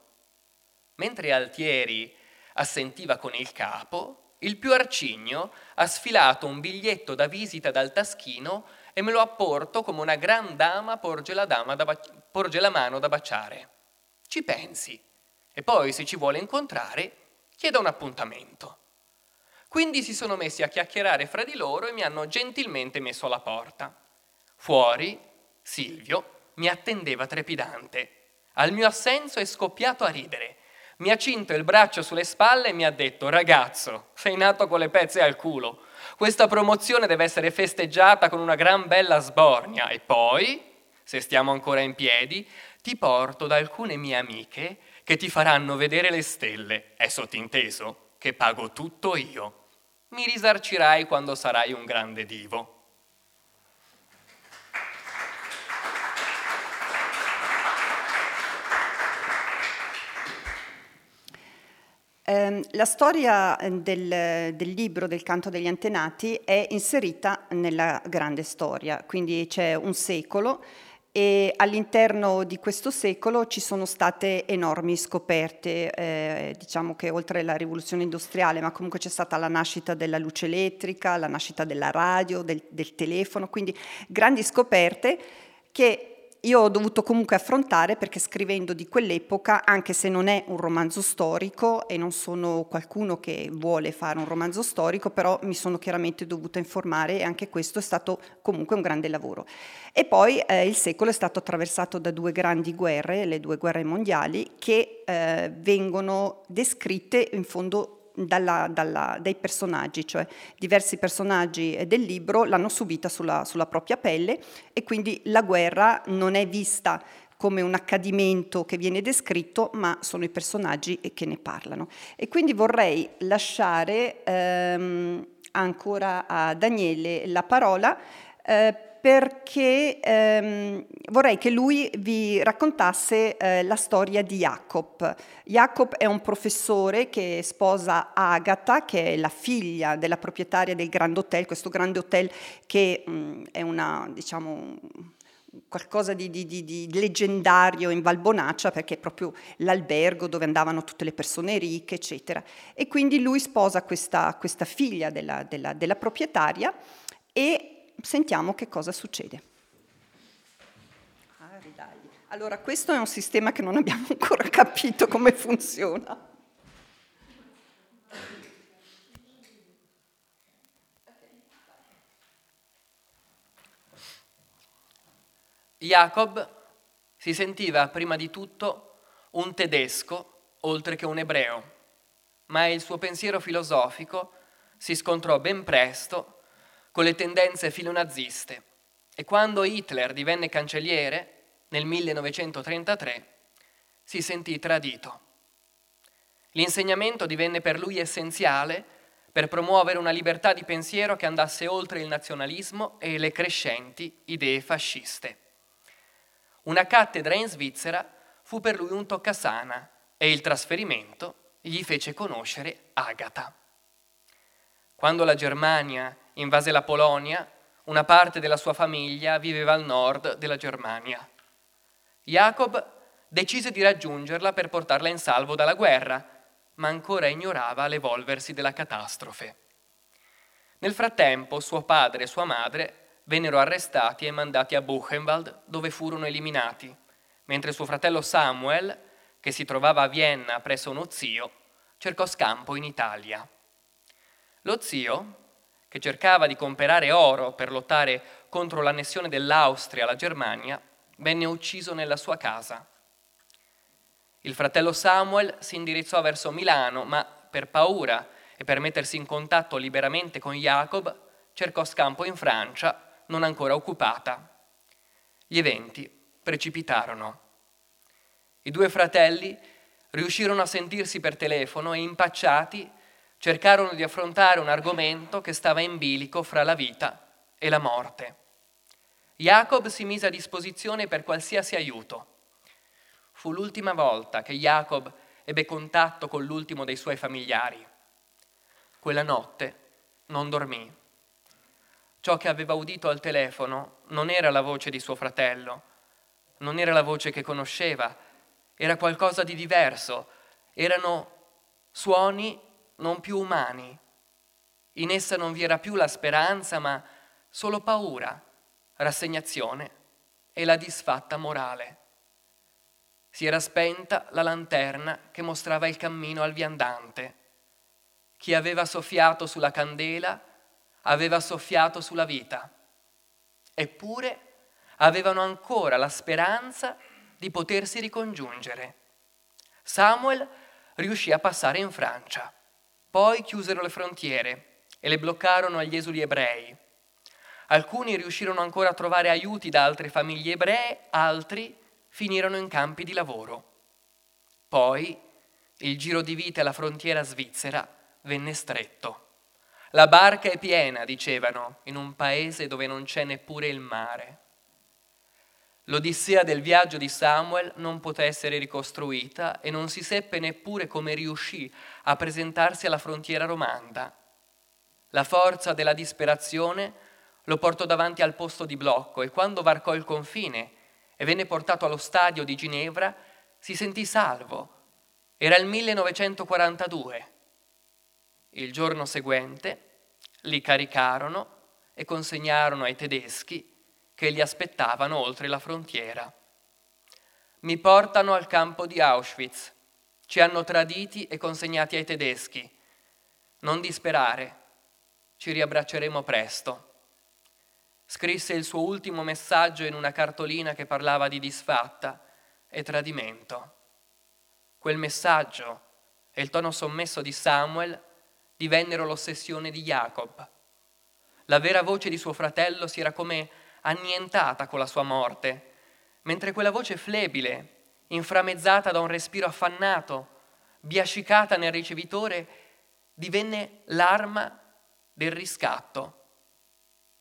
S6: Mentre Altieri assentiva con il capo, il più arcigno ha sfilato un biglietto da visita dal taschino e me lo apporto come una gran dama porge la, dama da, porge la mano da baciare. Ci pensi e poi se ci vuole incontrare chieda un appuntamento. Quindi si sono messi a chiacchierare fra di loro e mi hanno gentilmente messo alla porta. Fuori, Silvio mi attendeva trepidante. Al mio assenso è scoppiato a ridere mi ha cinto il braccio sulle spalle e mi ha detto ragazzo, sei nato con le pezze al culo, questa promozione deve essere festeggiata con una gran bella sbornia e poi, se stiamo ancora in piedi, ti porto da alcune mie amiche che ti faranno vedere le stelle, è sottinteso che pago tutto io. Mi risarcirai quando sarai un grande divo.
S4: Eh, la storia eh, del, del, libro del canto degli antenati è inserita nella grande storia, quindi c'è un secolo e all'interno di questo secolo ci sono state enormi scoperte, eh, diciamo che oltre alla rivoluzione industriale, ma comunque c'è stata la nascita della luce elettrica, la nascita della radio, del, del telefono, quindi grandi scoperte che io ho dovuto comunque affrontare perché scrivendo di quell'epoca, anche se non è un romanzo storico e non sono qualcuno che vuole fare un romanzo storico, però mi sono chiaramente dovuta informare e anche questo è stato comunque un grande lavoro. E poi eh, il secolo è stato attraversato da due grandi guerre, le due guerre mondiali, che eh, vengono descritte in fondo dalla, dalla, dai personaggi, cioè diversi personaggi del libro l'hanno subita sulla, sulla propria pelle e quindi la guerra non è vista come un accadimento che viene descritto, ma sono i personaggi che ne parlano. E quindi vorrei lasciare ehm, ancora a Daniele la parola eh, perché ehm, vorrei che lui vi raccontasse eh, la storia di Jacob. Jacob è un professore che sposa Agatha, che è la figlia della proprietaria del Grand Hotel, questo grande hotel che mh, mm, è una, diciamo, qualcosa di, di, di, di, leggendario in Valbonaccia perché è proprio l'albergo dove andavano tutte le persone ricche, eccetera. E quindi lui sposa questa, questa figlia della, della, della proprietaria e sentiamo che cosa succede. Ah, allora, questo è un sistema che non abbiamo ancora capito come funziona.
S6: Jacob si sentiva prima di tutto un tedesco oltre che un ebreo, ma il suo pensiero filosofico si scontrò ben presto con le tendenze filonaziste e quando Hitler divenne cancelliere nel 1933 si sentì tradito. L'insegnamento divenne per lui essenziale per promuovere una libertà di pensiero che andasse oltre il nazionalismo e le crescenti idee fasciste. Una cattedra in Svizzera fu per lui un toccasana e il trasferimento gli fece conoscere Agatha. Quando la Germania invase la Polonia, una parte della sua famiglia viveva al nord della Germania. Jacob decise di raggiungerla per portarla in salvo dalla guerra, ma ancora ignorava l'evolversi della catastrofe. Nel frattempo suo padre e sua madre vennero arrestati e mandati a Buchenwald, dove furono eliminati, mentre suo fratello Samuel, che si trovava a Vienna presso uno zio, cercò scampo in Italia. Lo zio, che cercava di comperare oro per lottare contro l'annessione dell'Austria alla Germania, venne ucciso nella sua casa. Il fratello Samuel si indirizzò verso Milano, ma per paura e per mettersi in contatto liberamente con Jacob, cercò scampo in Francia, non ancora occupata. Gli eventi precipitarono. I due fratelli riuscirono a sentirsi per telefono e impacciati cercarono di affrontare un argomento che stava in bilico fra la vita e la morte. Jacob si mise a disposizione per qualsiasi aiuto. Fu l'ultima volta che Jacob ebbe contatto con l'ultimo dei suoi familiari. Quella notte non dormì. Ciò che aveva udito al telefono non era la voce di suo fratello, non era la voce che conosceva, era qualcosa di diverso, erano suoni non più umani. In essa non vi era più la speranza, ma solo paura, rassegnazione e la disfatta morale. Si era spenta la lanterna che mostrava il cammino al viandante. Chi aveva soffiato sulla candela aveva soffiato sulla vita. Eppure avevano ancora la speranza di potersi ricongiungere. Samuel riuscì a passare in Francia. Poi chiusero le frontiere e le bloccarono agli esuli ebrei. Alcuni riuscirono ancora a trovare aiuti da altre famiglie ebree, altri finirono in campi di lavoro. Poi il giro di vita alla frontiera svizzera venne stretto. La barca è piena, dicevano, in un paese dove non c'è neppure il mare. L'odissea del viaggio di Samuel non poté essere ricostruita e non si seppe neppure come riuscì a presentarsi alla frontiera romanda. La forza della disperazione lo portò davanti al posto di blocco e quando varcò il confine e venne portato allo stadio di Ginevra, si sentì salvo. Era il 1942. Il giorno seguente li caricarono e consegnarono ai tedeschi che li aspettavano oltre la frontiera. Mi portano al campo di Auschwitz. Ci hanno traditi e consegnati ai tedeschi. Non disperare, ci riabbracceremo presto. Scrisse il suo ultimo messaggio in una cartolina che parlava di disfatta e tradimento. Quel messaggio e il tono sommesso di Samuel divennero l'ossessione di Jacob. La vera voce di suo fratello si era come annientata con la sua morte, mentre quella voce flebile, inframmezzata da un respiro affannato, biascicata nel ricevitore, divenne l'arma del riscatto.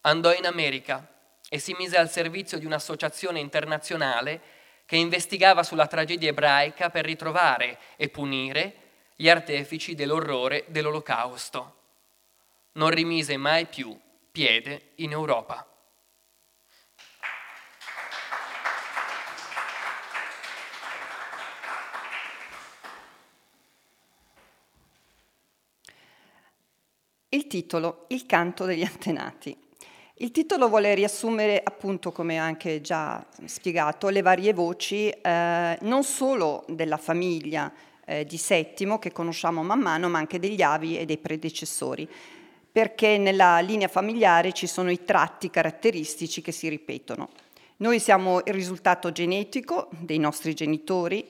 S6: Andò in America e si mise al servizio di un'associazione internazionale che investigava sulla tragedia ebraica per ritrovare e punire gli artefici dell'orrore dell'olocausto. Non rimise mai più piede in Europa.
S4: Il titolo Il canto degli antenati. Il titolo vuole riassumere, appunto, come anche già spiegato, le varie voci eh, non solo della famiglia eh, di Settimo che conosciamo man mano, ma anche degli avi e dei predecessori perché nella linea familiare ci sono i tratti caratteristici che si ripetono. Noi siamo il risultato genetico dei nostri genitori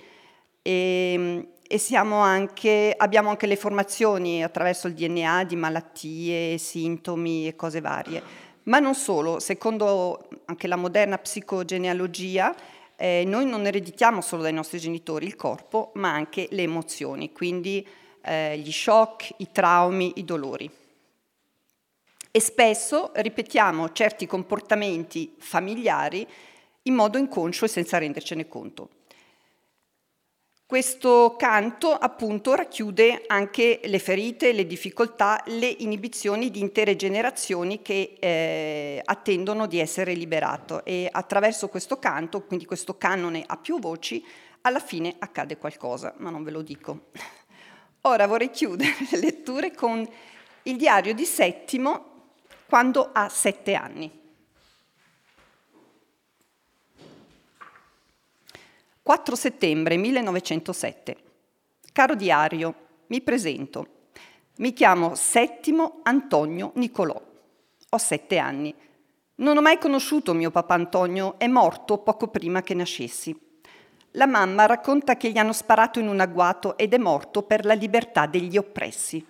S4: e, e anche, abbiamo anche le formazioni attraverso il DNA di malattie, sintomi e cose varie. Ma non solo, secondo anche la moderna psicogenealogia, eh, noi non ereditiamo solo dai nostri genitori il corpo, ma anche le emozioni, quindi eh, gli shock, i traumi, i dolori e spesso ripetiamo certi comportamenti familiari in modo inconscio e senza rendercene conto. Questo canto appunto racchiude anche le ferite, le difficoltà, le inibizioni di intere generazioni che eh, attendono di essere liberato e attraverso questo canto, quindi questo canone a più voci, alla fine accade qualcosa, ma non ve lo dico. Ora vorrei chiudere le letture con il diario di Settimo quando ha sette anni. 4 settembre 1907. Caro diario, mi presento. Mi chiamo Settimo Antonio Nicolò. Ho sette anni. Non ho mai conosciuto mio papà Antonio, è morto poco prima che nascessi. La mamma racconta che gli hanno sparato in un agguato ed è morto per la libertà degli oppressi.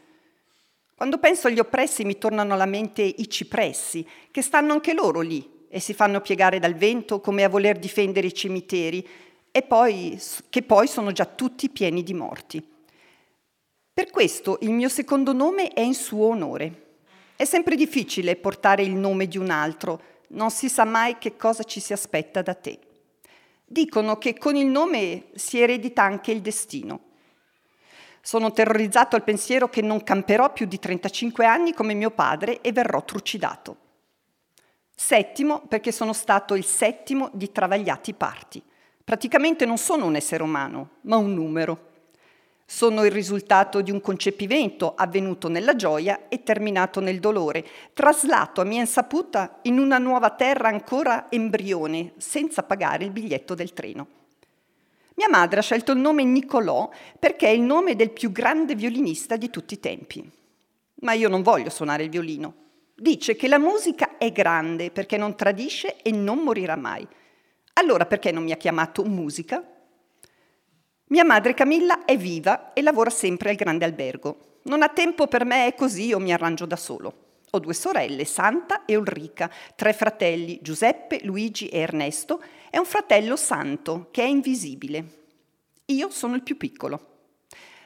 S4: Quando penso agli oppressi mi tornano alla mente i cipressi, che stanno anche loro lì e si fanno piegare dal vento come a voler difendere i cimiteri, e poi, che poi sono già tutti pieni di morti. Per questo il mio secondo nome è in suo onore. È sempre difficile portare il nome di un altro, non si sa mai che cosa ci si aspetta da te. Dicono che con il nome si eredita anche il destino. Sono terrorizzato al pensiero che non camperò più di 35 anni come mio padre e verrò trucidato. Settimo, perché sono stato il settimo di travagliati parti. Praticamente non sono un essere umano, ma un numero. Sono il risultato di un concepimento avvenuto nella gioia e terminato nel dolore, traslato a mia insaputa in una nuova terra ancora embrione, senza pagare il biglietto del treno. Mia madre ha scelto il nome Nicolò perché è il nome del più grande violinista di tutti i tempi. Ma io non voglio suonare il violino. Dice che la musica è grande perché non tradisce e non morirà mai. Allora perché non mi ha chiamato musica? Mia madre Camilla è viva e lavora sempre al grande albergo. Non ha tempo per me, è così, io mi arrangio da solo. Ho due sorelle, Santa e Ulrica, tre fratelli, Giuseppe, Luigi e Ernesto, e un fratello Santo, che è invisibile. Io sono il più piccolo.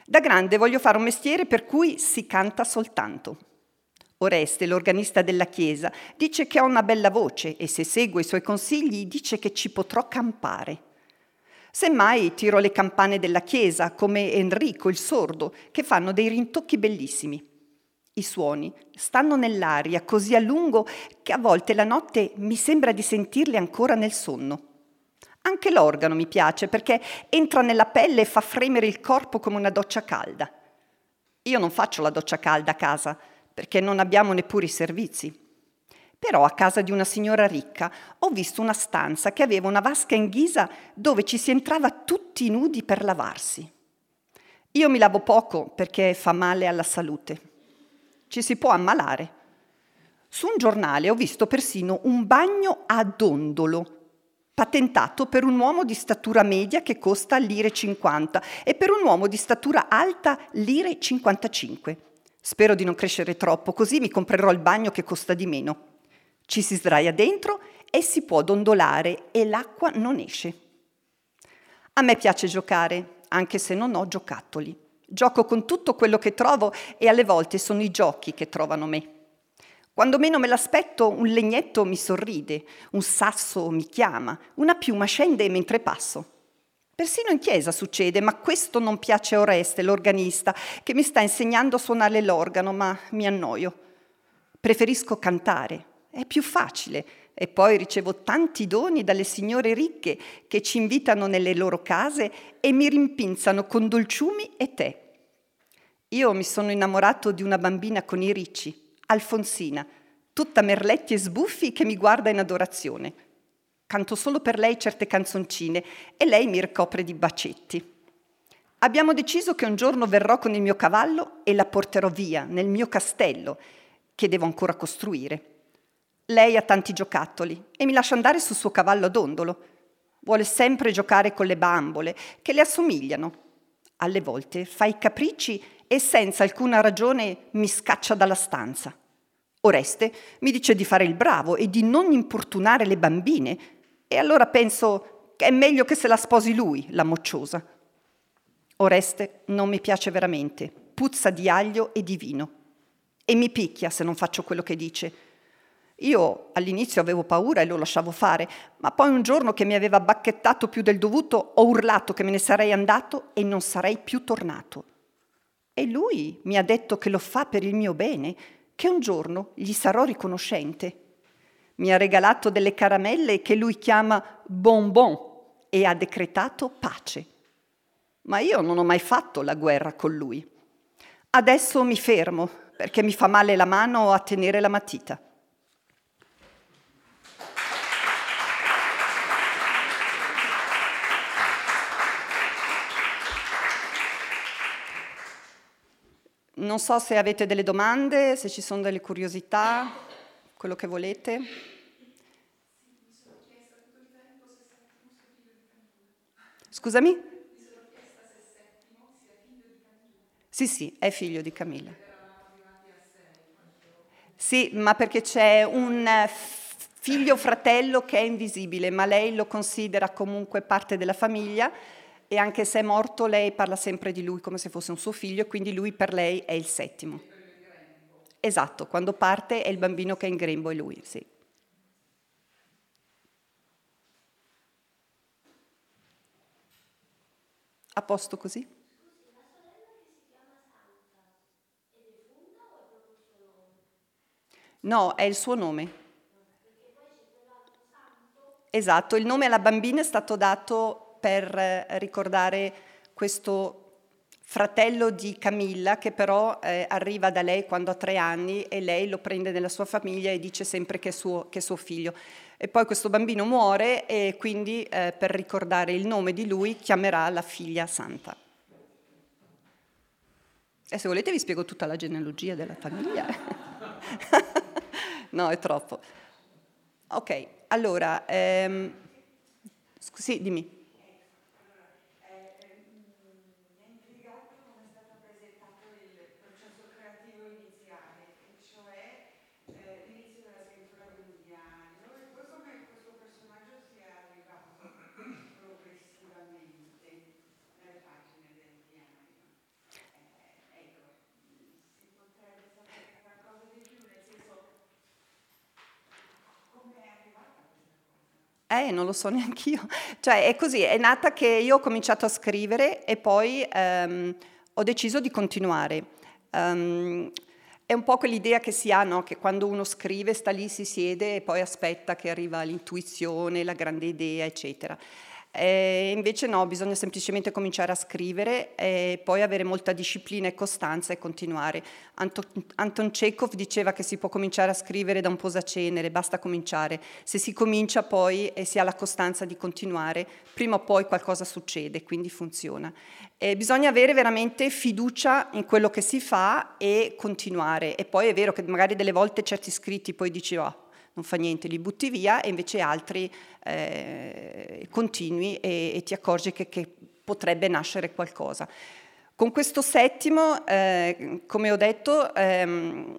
S4: Da grande voglio fare un mestiere per cui si canta soltanto. Oreste, l'organista della chiesa, dice che ho una bella voce e se seguo i suoi consigli dice che ci potrò campare. Semmai tiro le campane della chiesa, come Enrico il sordo, che fanno dei rintocchi bellissimi. I suoni stanno nell'aria così a lungo che a volte la notte mi sembra di sentirli ancora nel sonno. Anche l'organo mi piace perché entra nella pelle e fa fremere il corpo come una doccia calda. Io non faccio la doccia calda a casa perché non abbiamo neppure i servizi. Però a casa di una signora ricca ho visto una stanza che aveva una vasca in ghisa dove ci si entrava tutti nudi per lavarsi. Io mi lavo poco perché fa male alla salute. Ci si può ammalare. Su un giornale ho visto persino un bagno a dondolo patentato per un uomo di statura media che costa lire 50 e per un uomo di statura alta lire 55. Spero di non crescere troppo, così mi comprerò il bagno che costa di meno. Ci si sdraia dentro e si può dondolare e l'acqua non esce. A me piace giocare, anche se non ho giocattoli. Gioco con tutto quello che trovo e alle volte sono i giochi che trovano me. Quando meno me l'aspetto, un legnetto mi sorride, un sasso mi chiama, una piuma scende mentre passo. Persino in chiesa succede, ma questo non piace a Oreste, l'organista, che mi sta insegnando a suonare l'organo, ma mi annoio. Preferisco cantare, è più facile, e poi ricevo tanti doni dalle signore ricche che ci invitano nelle loro case e mi rimpinzano con dolciumi e tè. Io mi sono innamorato di una bambina con i ricci, Alfonsina, tutta merletti e sbuffi che mi guarda in adorazione. Canto solo per lei certe canzoncine e lei mi ricopre di bacetti. Abbiamo deciso che un giorno verrò con il mio cavallo e la porterò via nel mio castello, che devo ancora costruire. Lei ha tanti giocattoli e mi lascia andare sul suo cavallo a dondolo. Vuole sempre giocare con le bambole, che le assomigliano. Alle volte fa i capricci e senza alcuna ragione mi scaccia dalla stanza. Oreste mi dice di fare il bravo e di non importunare le bambine, e allora penso che è meglio che se la sposi lui, la mocciosa. Oreste non mi piace veramente, puzza di aglio e di vino, e mi picchia se non faccio quello che dice. Io all'inizio avevo paura e lo lasciavo fare, ma poi un giorno che mi aveva bacchettato più del dovuto ho urlato che me ne sarei andato e non sarei più tornato. E lui mi ha detto che lo fa per il mio bene che un giorno gli sarò riconoscente. Mi ha regalato delle caramelle che lui chiama bonbon e ha decretato pace. Ma io non ho mai fatto la guerra con lui. Adesso mi fermo perché mi fa male la mano a tenere la matita. Non so se avete delle domande, se ci sono delle curiosità, quello che volete. Scusami? Sì, sì, è figlio di Camilla. Sì, ma perché c'è un figlio fratello che è invisibile, ma lei lo considera comunque parte della famiglia e anche se è morto lei parla sempre di lui come se fosse un suo figlio e quindi lui per lei è il settimo. Esatto, quando parte è il bambino che è in grembo e lui, sì. A posto così? No, è il suo nome. Esatto, il nome alla bambina è stato dato per eh, ricordare questo fratello di Camilla che però eh, arriva da lei quando ha tre anni e lei lo prende nella sua famiglia e dice sempre che è suo, che è suo figlio. E poi questo bambino muore e quindi eh, per ricordare il nome di lui chiamerà la figlia santa. E se volete vi spiego tutta la genealogia della famiglia. no, è troppo. Ok, allora, ehm, sì, dimmi. Eh, non lo so neanche io. Cioè, è così, è nata che io ho cominciato a scrivere e poi ehm, ho deciso di continuare. Um, è un po' quell'idea che si ha, no? che quando uno scrive sta lì, si siede e poi aspetta che arriva l'intuizione, la grande idea, eccetera. E invece no, bisogna semplicemente cominciare a scrivere e poi avere molta disciplina e costanza e continuare. Anton, Anton Chekhov diceva che si può cominciare a scrivere da un posacenere, basta cominciare. Se si comincia poi e si ha la costanza di continuare, prima o poi qualcosa succede, quindi funziona. E bisogna avere veramente fiducia in quello che si fa e continuare. E poi è vero che magari delle volte certi scritti poi dici oh, non fa niente, li butti via e invece altri eh, continui e, e, ti accorgi che, che, potrebbe nascere qualcosa. Con questo settimo, eh, come ho detto, ehm,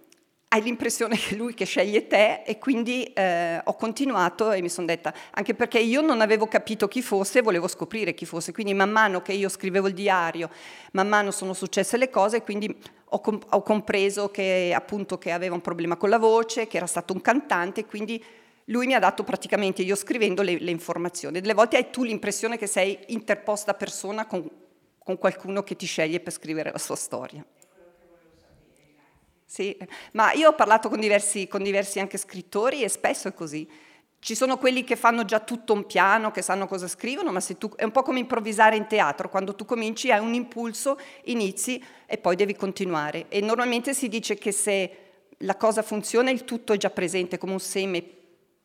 S4: hai l'impressione che lui che sceglie te e quindi eh, ho continuato e mi sono detta, anche perché io non avevo capito chi fosse e volevo scoprire chi fosse, quindi man mano che io scrivevo il diario, man mano sono successe le cose e quindi ho, comp- ho compreso che appunto che aveva un problema con la voce, che era stato un cantante, quindi lui mi ha dato praticamente, io scrivendo le, le informazioni. Delle volte hai tu l'impressione che sei interposta persona con, con qualcuno che ti sceglie per scrivere la sua storia. Sì, ma io ho parlato con diversi, con diversi anche scrittori e spesso è così. Ci sono quelli che fanno già tutto un piano, che sanno cosa scrivono, ma tu, è un po' come improvvisare in teatro, quando tu cominci hai un impulso, inizi e poi devi continuare. E normalmente si dice che se la cosa funziona il tutto è già presente come un seme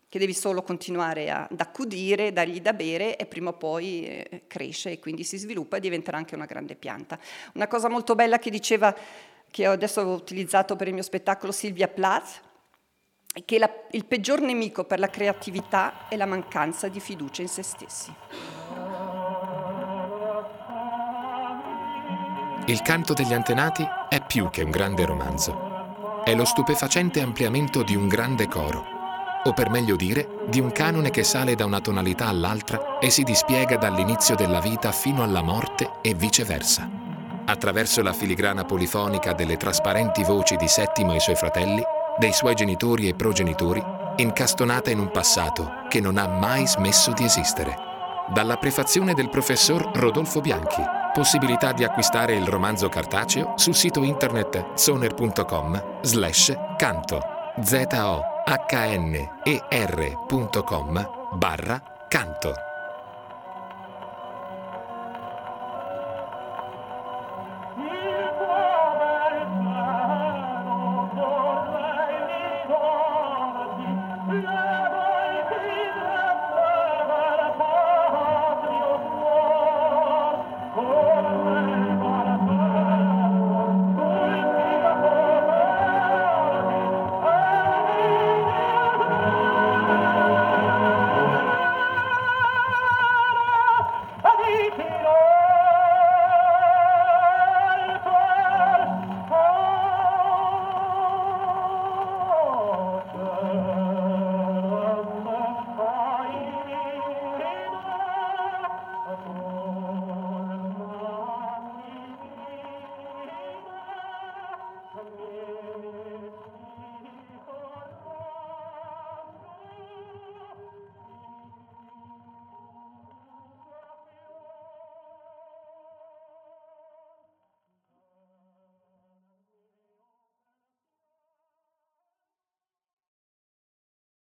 S4: che devi solo continuare ad accudire, dargli da bere e prima o poi eh, cresce e quindi si sviluppa e diventerà anche una grande pianta. Una cosa molto bella che diceva che adesso ho utilizzato per il mio spettacolo Silvia Plath, che la, il peggior nemico per la creatività è la mancanza di fiducia in se stessi.
S1: Il canto degli antenati è più che un grande romanzo. È lo stupefacente ampliamento di un grande coro, o per meglio dire, di un canone che sale da una tonalità all'altra e si dispiega dall'inizio della vita fino alla morte e viceversa. Attraverso la filigrana polifonica delle trasparenti voci di Settimo e suoi fratelli, dei suoi genitori e progenitori, incastonata in un passato che non ha mai smesso di esistere. Dalla prefazione del professor Rodolfo Bianchi. Possibilità di acquistare il romanzo cartaceo sul sito internet soner.com slash canto z o h n e r.com barra canto.